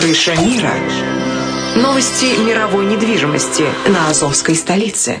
Крыша мира. Новости мировой недвижимости на Азовской столице.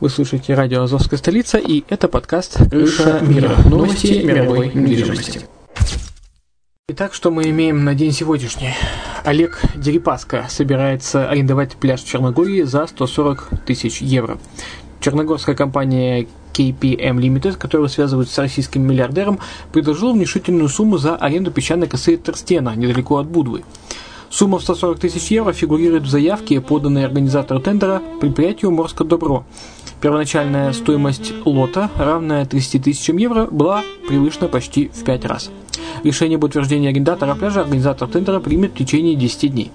Вы слушаете радио «Азовская столица» и это подкаст «Крыша мира. Новости мировой недвижимости». Итак, что мы имеем на день сегодняшний? Олег Дерипаска собирается арендовать пляж в Черногории за 140 тысяч евро. Черногорская компания KPM Limited, которую связывают с российским миллиардером, предложила внушительную сумму за аренду песчаной косы Терстена, недалеко от Будвы. Сумма в 140 тысяч евро фигурирует в заявке, поданной организатору тендера предприятию «Морско Добро». Первоначальная стоимость лота, равная 30 тысячам евро, была превышена почти в 5 раз. Решение об утверждении арендатора пляжа организатор тендера примет в течение 10 дней.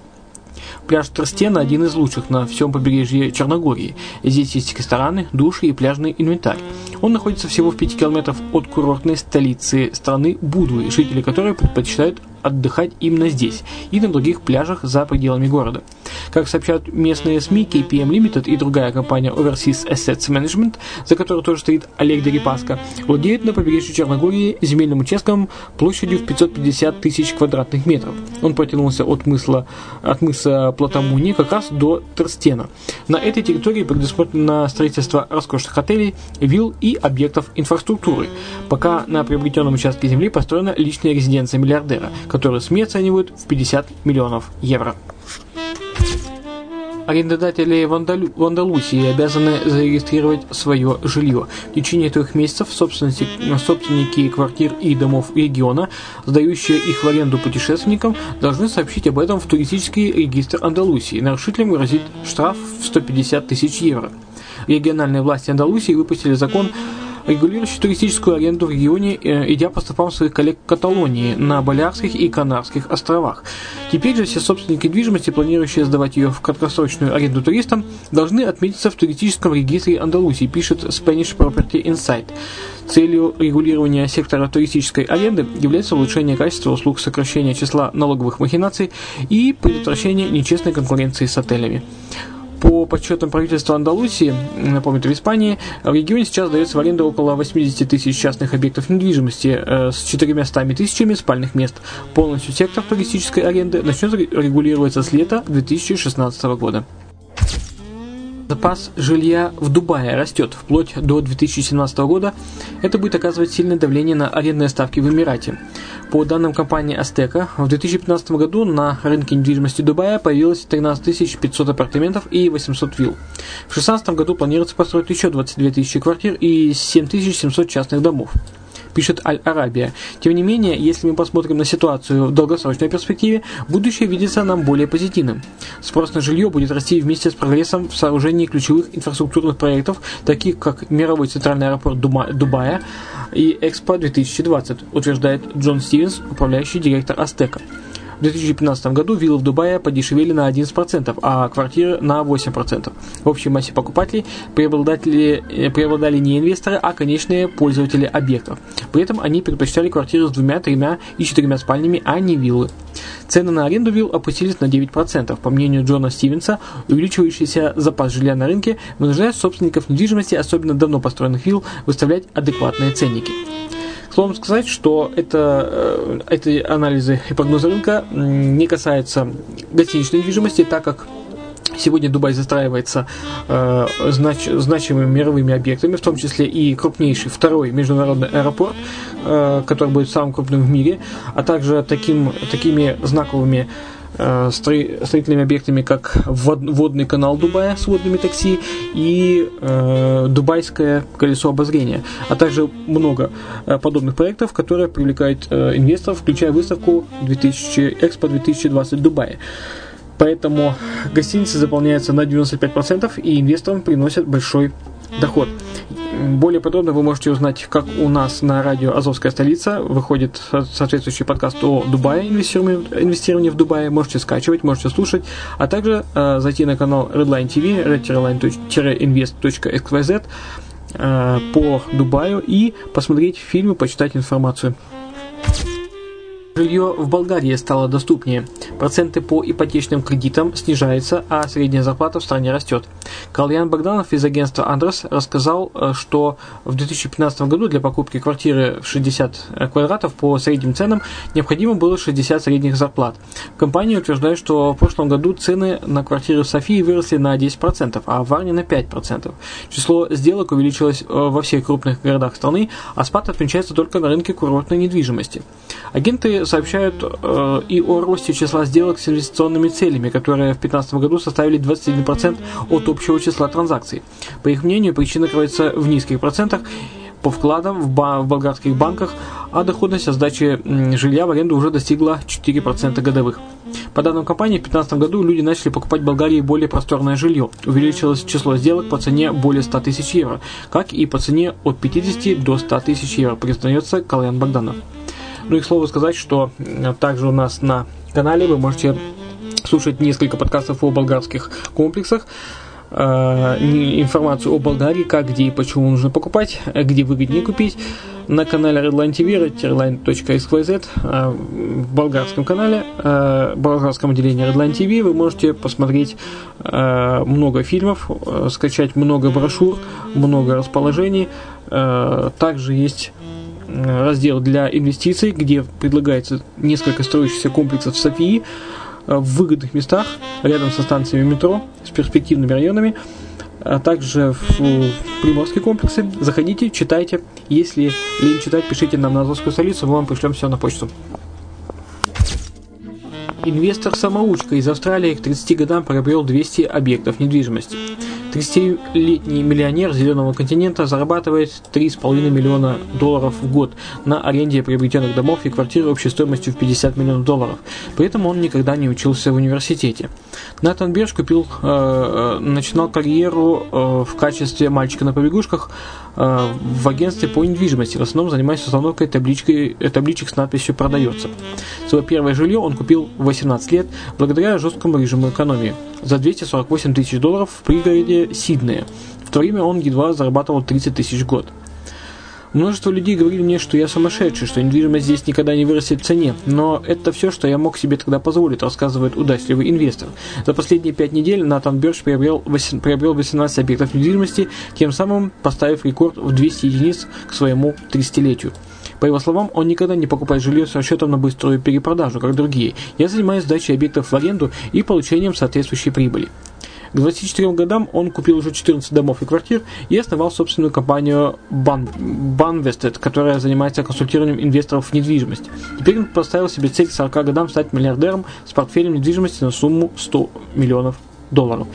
Пляж Тростена один из лучших на всем побережье Черногории. Здесь есть рестораны, души и пляжный инвентарь. Он находится всего в 5 километров от курортной столицы страны Будвы, жители которой предпочитают отдыхать именно здесь и на других пляжах за пределами города. Как сообщают местные СМИ, KPM Limited и другая компания Overseas Assets Management, за которой тоже стоит Олег Дерипаска, владеют на побережье Черногории земельным участком площадью в 550 тысяч квадратных метров. Он протянулся от, мысла, от мыса Платамуни как раз до Терстена. На этой территории предусмотрено строительство роскошных отелей, вилл и объектов инфраструктуры. Пока на приобретенном участке земли построена личная резиденция миллиардера, которую СМИ оценивают в 50 миллионов евро. Арендодатели в, в Андалусии обязаны зарегистрировать свое жилье. В течение трех месяцев собственники, собственники квартир и домов региона, сдающие их в аренду путешественникам, должны сообщить об этом в туристический регистр Андалусии. Нарушителям грозит штраф в 150 тысяч евро. Региональные власти Андалусии выпустили закон регулирующий туристическую аренду в регионе, э, идя по стопам своих коллег в Каталонии, на Балярских и Канарских островах. Теперь же все собственники недвижимости, планирующие сдавать ее в краткосрочную аренду туристам, должны отметиться в туристическом регистре Андалусии, пишет Spanish Property Insight. Целью регулирования сектора туристической аренды является улучшение качества услуг, сокращение числа налоговых махинаций и предотвращение нечестной конкуренции с отелями. По подсчетам правительства Андалусии, напомню, это в Испании, в регионе сейчас дается в аренду около 80 тысяч частных объектов недвижимости э, с 400 тысячами спальных мест. Полностью сектор туристической аренды начнет регулироваться с лета 2016 года. Запас жилья в Дубае растет вплоть до 2017 года. Это будет оказывать сильное давление на арендные ставки в Эмирате. По данным компании Астека, в 2015 году на рынке недвижимости Дубая появилось 13 500 апартаментов и 800 вилл. В 2016 году планируется построить еще 22 тысячи квартир и 7700 частных домов пишет Аль-Арабия. Тем не менее, если мы посмотрим на ситуацию в долгосрочной перспективе, будущее видится нам более позитивным. Спрос на жилье будет расти вместе с прогрессом в сооружении ключевых инфраструктурных проектов, таких как мировой центральный аэропорт Дубая и Экспо 2020, утверждает Джон Стивенс, управляющий директор Астека. В 2015 году виллы в Дубае подешевели на 11%, а квартиры на 8%. В общей массе покупателей преобладали, э, преобладали не инвесторы, а конечные пользователи объектов. При этом они предпочитали квартиры с двумя, тремя и четырьмя спальнями, а не виллы. Цены на аренду вилл опустились на 9%. По мнению Джона Стивенса, увеличивающийся запас жилья на рынке вынуждает собственников недвижимости, особенно давно построенных вилл, выставлять адекватные ценники. Словом сказать, что это, э, эти анализы и прогнозы рынка не касаются гостиничной недвижимости, так как Сегодня Дубай застраивается э, знач, значимыми мировыми объектами, в том числе и крупнейший второй международный аэропорт, э, который будет самым крупным в мире, а также таким, такими знаковыми Э, строительными объектами, как водный канал Дубая с водными такси и э, Дубайское колесо обозрения, а также много э, подобных проектов, которые привлекают э, инвесторов, включая выставку 2000, Экспо 2020 Дубая. Поэтому гостиницы заполняются на 95% и инвесторам приносят большой доход. Более подробно вы можете узнать, как у нас на радио «Азовская столица» выходит соответствующий подкаст о Дубае, инвестировании в Дубае. Можете скачивать, можете слушать, а также э, зайти на канал Redline TV, redline-invest.xyz э, по Дубаю и посмотреть фильмы, почитать информацию. Жилье в Болгарии стало доступнее. Проценты по ипотечным кредитам снижаются, а средняя зарплата в стране растет. Кальян Богданов из агентства Андрес рассказал, э, что в 2015 году для покупки квартиры в 60 квадратов по средним ценам необходимо было 60 средних зарплат. Компания утверждает, что в прошлом году цены на квартиры в Софии выросли на 10%, а в Варне на 5%. Число сделок увеличилось э, во всех крупных городах страны, а спад отмечается только на рынке курортной недвижимости. Агенты сообщают э, и о росте числа сделок с инвестиционными целями, которые в 2015 году составили 21% от общего числа транзакций. По их мнению, причина кроется в низких процентах по вкладам в, ба- в болгарских банках, а доходность от сдачи жилья в аренду уже достигла 4% годовых. По данным компании, в 2015 году люди начали покупать в Болгарии более просторное жилье. Увеличилось число сделок по цене более 100 тысяч евро, как и по цене от 50 до 100 тысяч евро, признается Калаян Богданов. Ну и к слову сказать, что также у нас на канале вы можете слушать несколько подкастов о болгарских комплексах, э, информацию о Болгарии, как, где и почему нужно покупать, где выгоднее купить на канале Redline TV, redline.xyz, э, в болгарском канале, э, в болгарском отделении Redline TV вы можете посмотреть много фильмов, скачать много брошюр, много расположений. Также есть раздел для инвестиций, где предлагается несколько строящихся комплексов в Софии э, в выгодных местах, рядом со станциями метро, с перспективными районами, а также в приморские комплексы. Заходите, читайте. Если лень читать, пишите нам на Азовскую столицу, мы вам пришлем все на почту. Инвестор-самоучка из Австралии к 30 годам приобрел 200 объектов недвижимости. 30-летний миллионер Зеленого континента зарабатывает 3,5 миллиона долларов в год на аренде приобретенных домов и квартир общей стоимостью в 50 миллионов долларов. При этом он никогда не учился в университете. Натан Берж купил, э, э начинал карьеру э, в качестве мальчика на побегушках э, в агентстве по недвижимости, в основном занимаясь установкой табличкой, э, табличек с надписью «Продается». Свое первое жилье он купил в 18 лет благодаря жесткому режиму экономии за 248 тысяч долларов в пригороде Сиднея. В то время он едва зарабатывал 30 тысяч в год. Множество людей говорили мне, что я сумасшедший, что недвижимость здесь никогда не вырастет в цене. Но это все, что я мог себе тогда позволить, рассказывает удачливый инвестор. За последние пять недель Натан Бирч приобрел, приобрел 18 объектов недвижимости, тем самым поставив рекорд в 200 единиц к своему 30-летию. По его словам, он никогда не покупает жилье с расчетом на быструю перепродажу, как другие. Я занимаюсь сдачей объектов в аренду и получением соответствующей прибыли. К 24 годам он купил уже 14 домов и квартир и основал собственную компанию Ban Banvested, которая занимается консультированием инвесторов в недвижимость. Теперь он поставил себе цель к 40 годам стать миллиардером с портфелем недвижимости на сумму 100 миллионов долларов.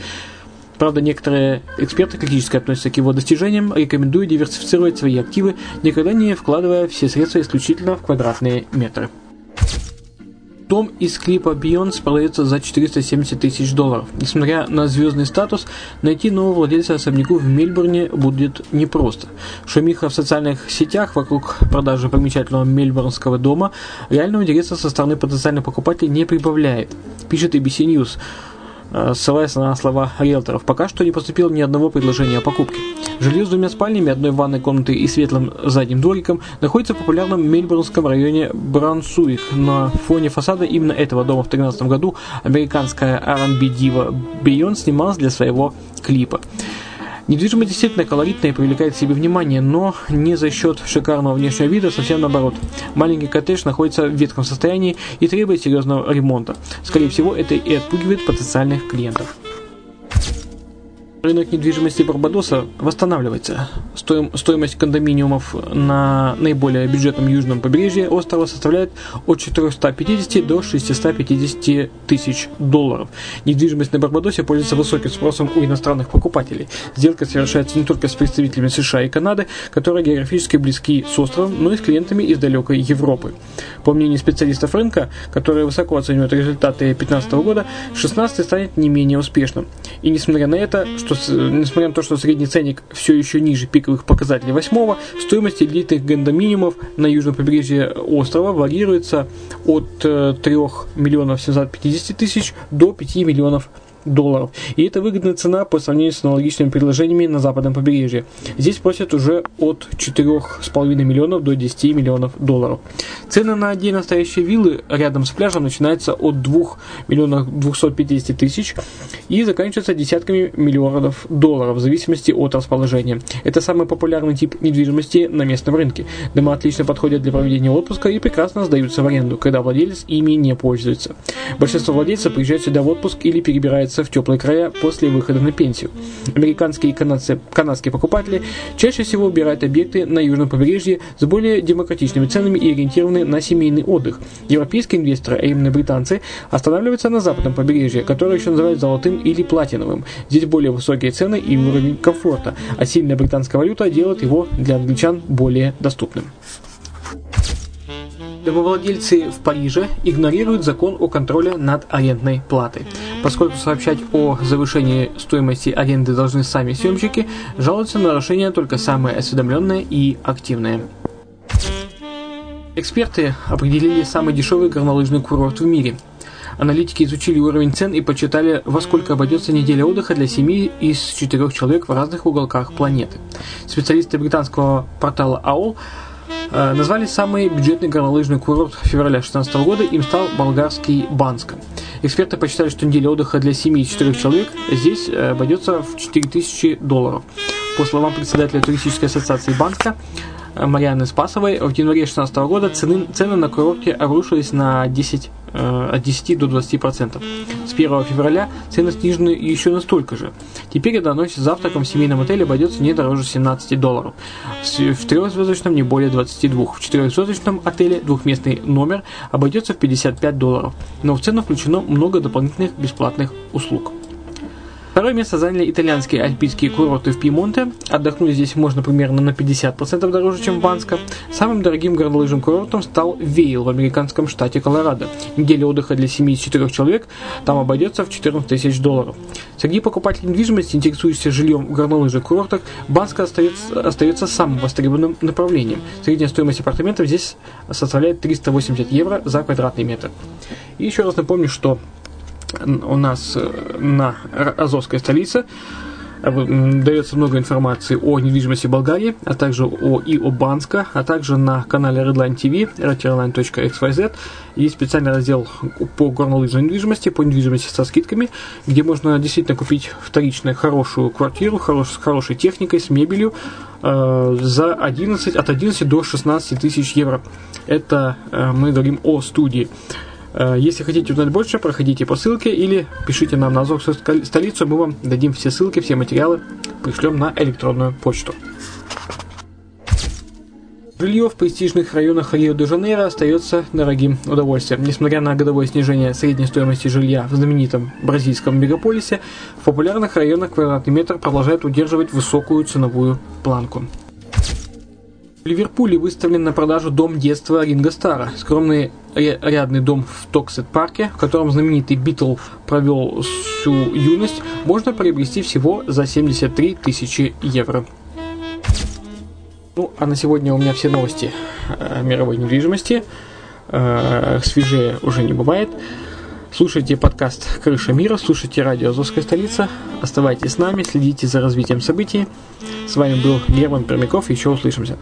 Правда, некоторые эксперты критически относятся к его достижениям, рекомендуя диверсифицировать свои активы, никогда не вкладывая все средства исключительно в квадратные метры. Дом из клипа Beyoncé продается за 470 тысяч долларов. Несмотря на звездный статус, найти нового владельца особняку в Мельбурне будет непросто. Шумиха в социальных сетях вокруг продажи примечательного мельбурнского дома реального интереса со стороны потенциальных покупателей не прибавляет, пишет ABC News. Э, ссылаясь на слова риэлторов, пока что не поступило ни одного предложения о покупке. Жилье с двумя спальнями, одной ванной комнатой и светлым задним двориком находится в популярном мельбурнском районе Брансуик. На фоне фасада именно этого дома в 2013 году американская R&B дива Бейон снималась для своего клипа. Недвижимость действительно колоритная и привлекает к себе внимание, но не за счет шикарного внешнего вида, совсем наоборот. Маленький коттедж находится в ветхом состоянии и требует серьезного ремонта. Скорее всего, это и отпугивает потенциальных клиентов. Рынок недвижимости Барбадоса восстанавливается. Стоим, стоимость кондоминиумов на наиболее бюджетном южном побережье острова составляет от 450 до 650 тысяч долларов. Недвижимость на Барбадосе пользуется высоким спросом у иностранных покупателей. Сделка совершается не только с представителями США и Канады, которые географически близки с островом, но и с клиентами из далекой Европы. По мнению специалистов рынка, которые высоко оценивают результаты 2015 года, 16 станет не менее успешным. И несмотря на это, что что, несмотря на то, что средний ценник все еще ниже пиковых показателей восьмого, стоимость элитных гендоминимов на южном побережье острова варьируется от 3 э, миллионов 750 тысяч до 5 миллионов долларов. И это выгодная цена по сравнению с аналогичными предложениями на западном побережье. Здесь просят уже от 4,5 миллионов до 10 миллионов долларов. Цены на отдельно стоящие виллы рядом с пляжем начинаются от 2 миллионов 250 тысяч и заканчиваются десятками миллионов долларов в зависимости от расположения. Это самый популярный тип недвижимости на местном рынке. Дома отлично подходят для проведения отпуска и прекрасно сдаются в аренду, когда владелец ими не пользуется. Большинство владельцев приезжают сюда в отпуск или перебираются отправляются в теплые края после выхода на пенсию. Американские и канадцы, канадские покупатели чаще всего выбирают объекты на южном побережье с более демократичными ценами и ориентированы на семейный отдых. Европейские инвесторы, а именно британцы, останавливаются на западном побережье, которое еще называют золотым или платиновым. Здесь более высокие цены и уровень комфорта, а сильная британская валюта делает его для англичан более доступным. Домовладельцы в Париже игнорируют закон о контроле над арендной платой. Поскольку сообщать о завышении стоимости аренды должны сами съемщики, жалуются на нарушения только самые осведомленные и активные. Эксперты определили самый дешевый горнолыжный курорт в мире. Аналитики изучили уровень цен и подсчитали, во сколько обойдется неделя отдыха для семьи из четырех человек в разных уголках планеты. Специалисты британского портала AOL назвали самый бюджетный горнолыжный курорт февраля 2016 года, им стал болгарский Банска. Эксперты посчитали, что неделя отдыха для семьи 4 человек здесь э, обойдется в 4000 долларов. По словам председателя туристической ассоциации Банска, Э, Марианы Спасовой, в январе 2016 года цены, цены на курорте обрушились на 10, э, от 10 до 20%. С 1 февраля цены снижены еще настолько же. Теперь это ночь с завтраком в семейном отеле обойдется не дороже 17 долларов. В трехзвездочном не более 22. В четырехзвездочном отеле двухместный номер обойдется в 55 долларов. Но в цену включено много дополнительных бесплатных услуг. Второе место заняли итальянские альпийские курорты в Пьемонте. Отдохнуть здесь можно примерно на 50% дороже, чем в Банско. Самым дорогим горнолыжным курортом стал Вейл в американском штате Колорадо. Неделя отдыха для семьи из 4 человек там обойдется в 14 тысяч долларов. Среди покупателей недвижимости, интересующихся жильем в горнолыжных курортах, Банско остается, остается самым востребованным направлением. Средняя стоимость апартаментов здесь составляет 380 евро за квадратный метр. И еще раз напомню, что у нас э, на Азовской столице э, дается много информации о недвижимости Болгарии, а также о и о Банска, а также на канале Redline TV, redline.xyz есть специальный раздел по горнолыжной недвижимости, по недвижимости со скидками, где можно действительно купить вторичную хорошую квартиру хорош, с хорошей техникой, с мебелью э, за 11, от 11 до 16 тысяч евро. Это мы говорим о студии. Э, если хотите узнать больше, проходите по ссылке или пишите нам на Азовскую столицу, мы вам дадим все ссылки, все материалы, пришлем на электронную почту. Жилье в престижных районах Рио-де-Жанейро остается дорогим удовольствием. Несмотря на годовое снижение средней стоимости жилья в знаменитом бразильском мегаполисе, в популярных районах квадратный метр продолжает удерживать высокую ценовую планку. В Ливерпуле выставлен на продажу дом детства Ринго Старра. Скромный рядный дом в Токстет-парке, в котором знаменитый Битл провел всю юность, можно приобрести всего за 73 тысячи евро. Ну, а на сегодня у меня все новости э, мировой недвижимости. Э, свежее уже не бывает. Слушайте подкаст «Крыша мира», слушайте радио «Азовская столица». Оставайтесь с нами, следите за развитием событий. С вами был Герман Пермяков, еще услышимся.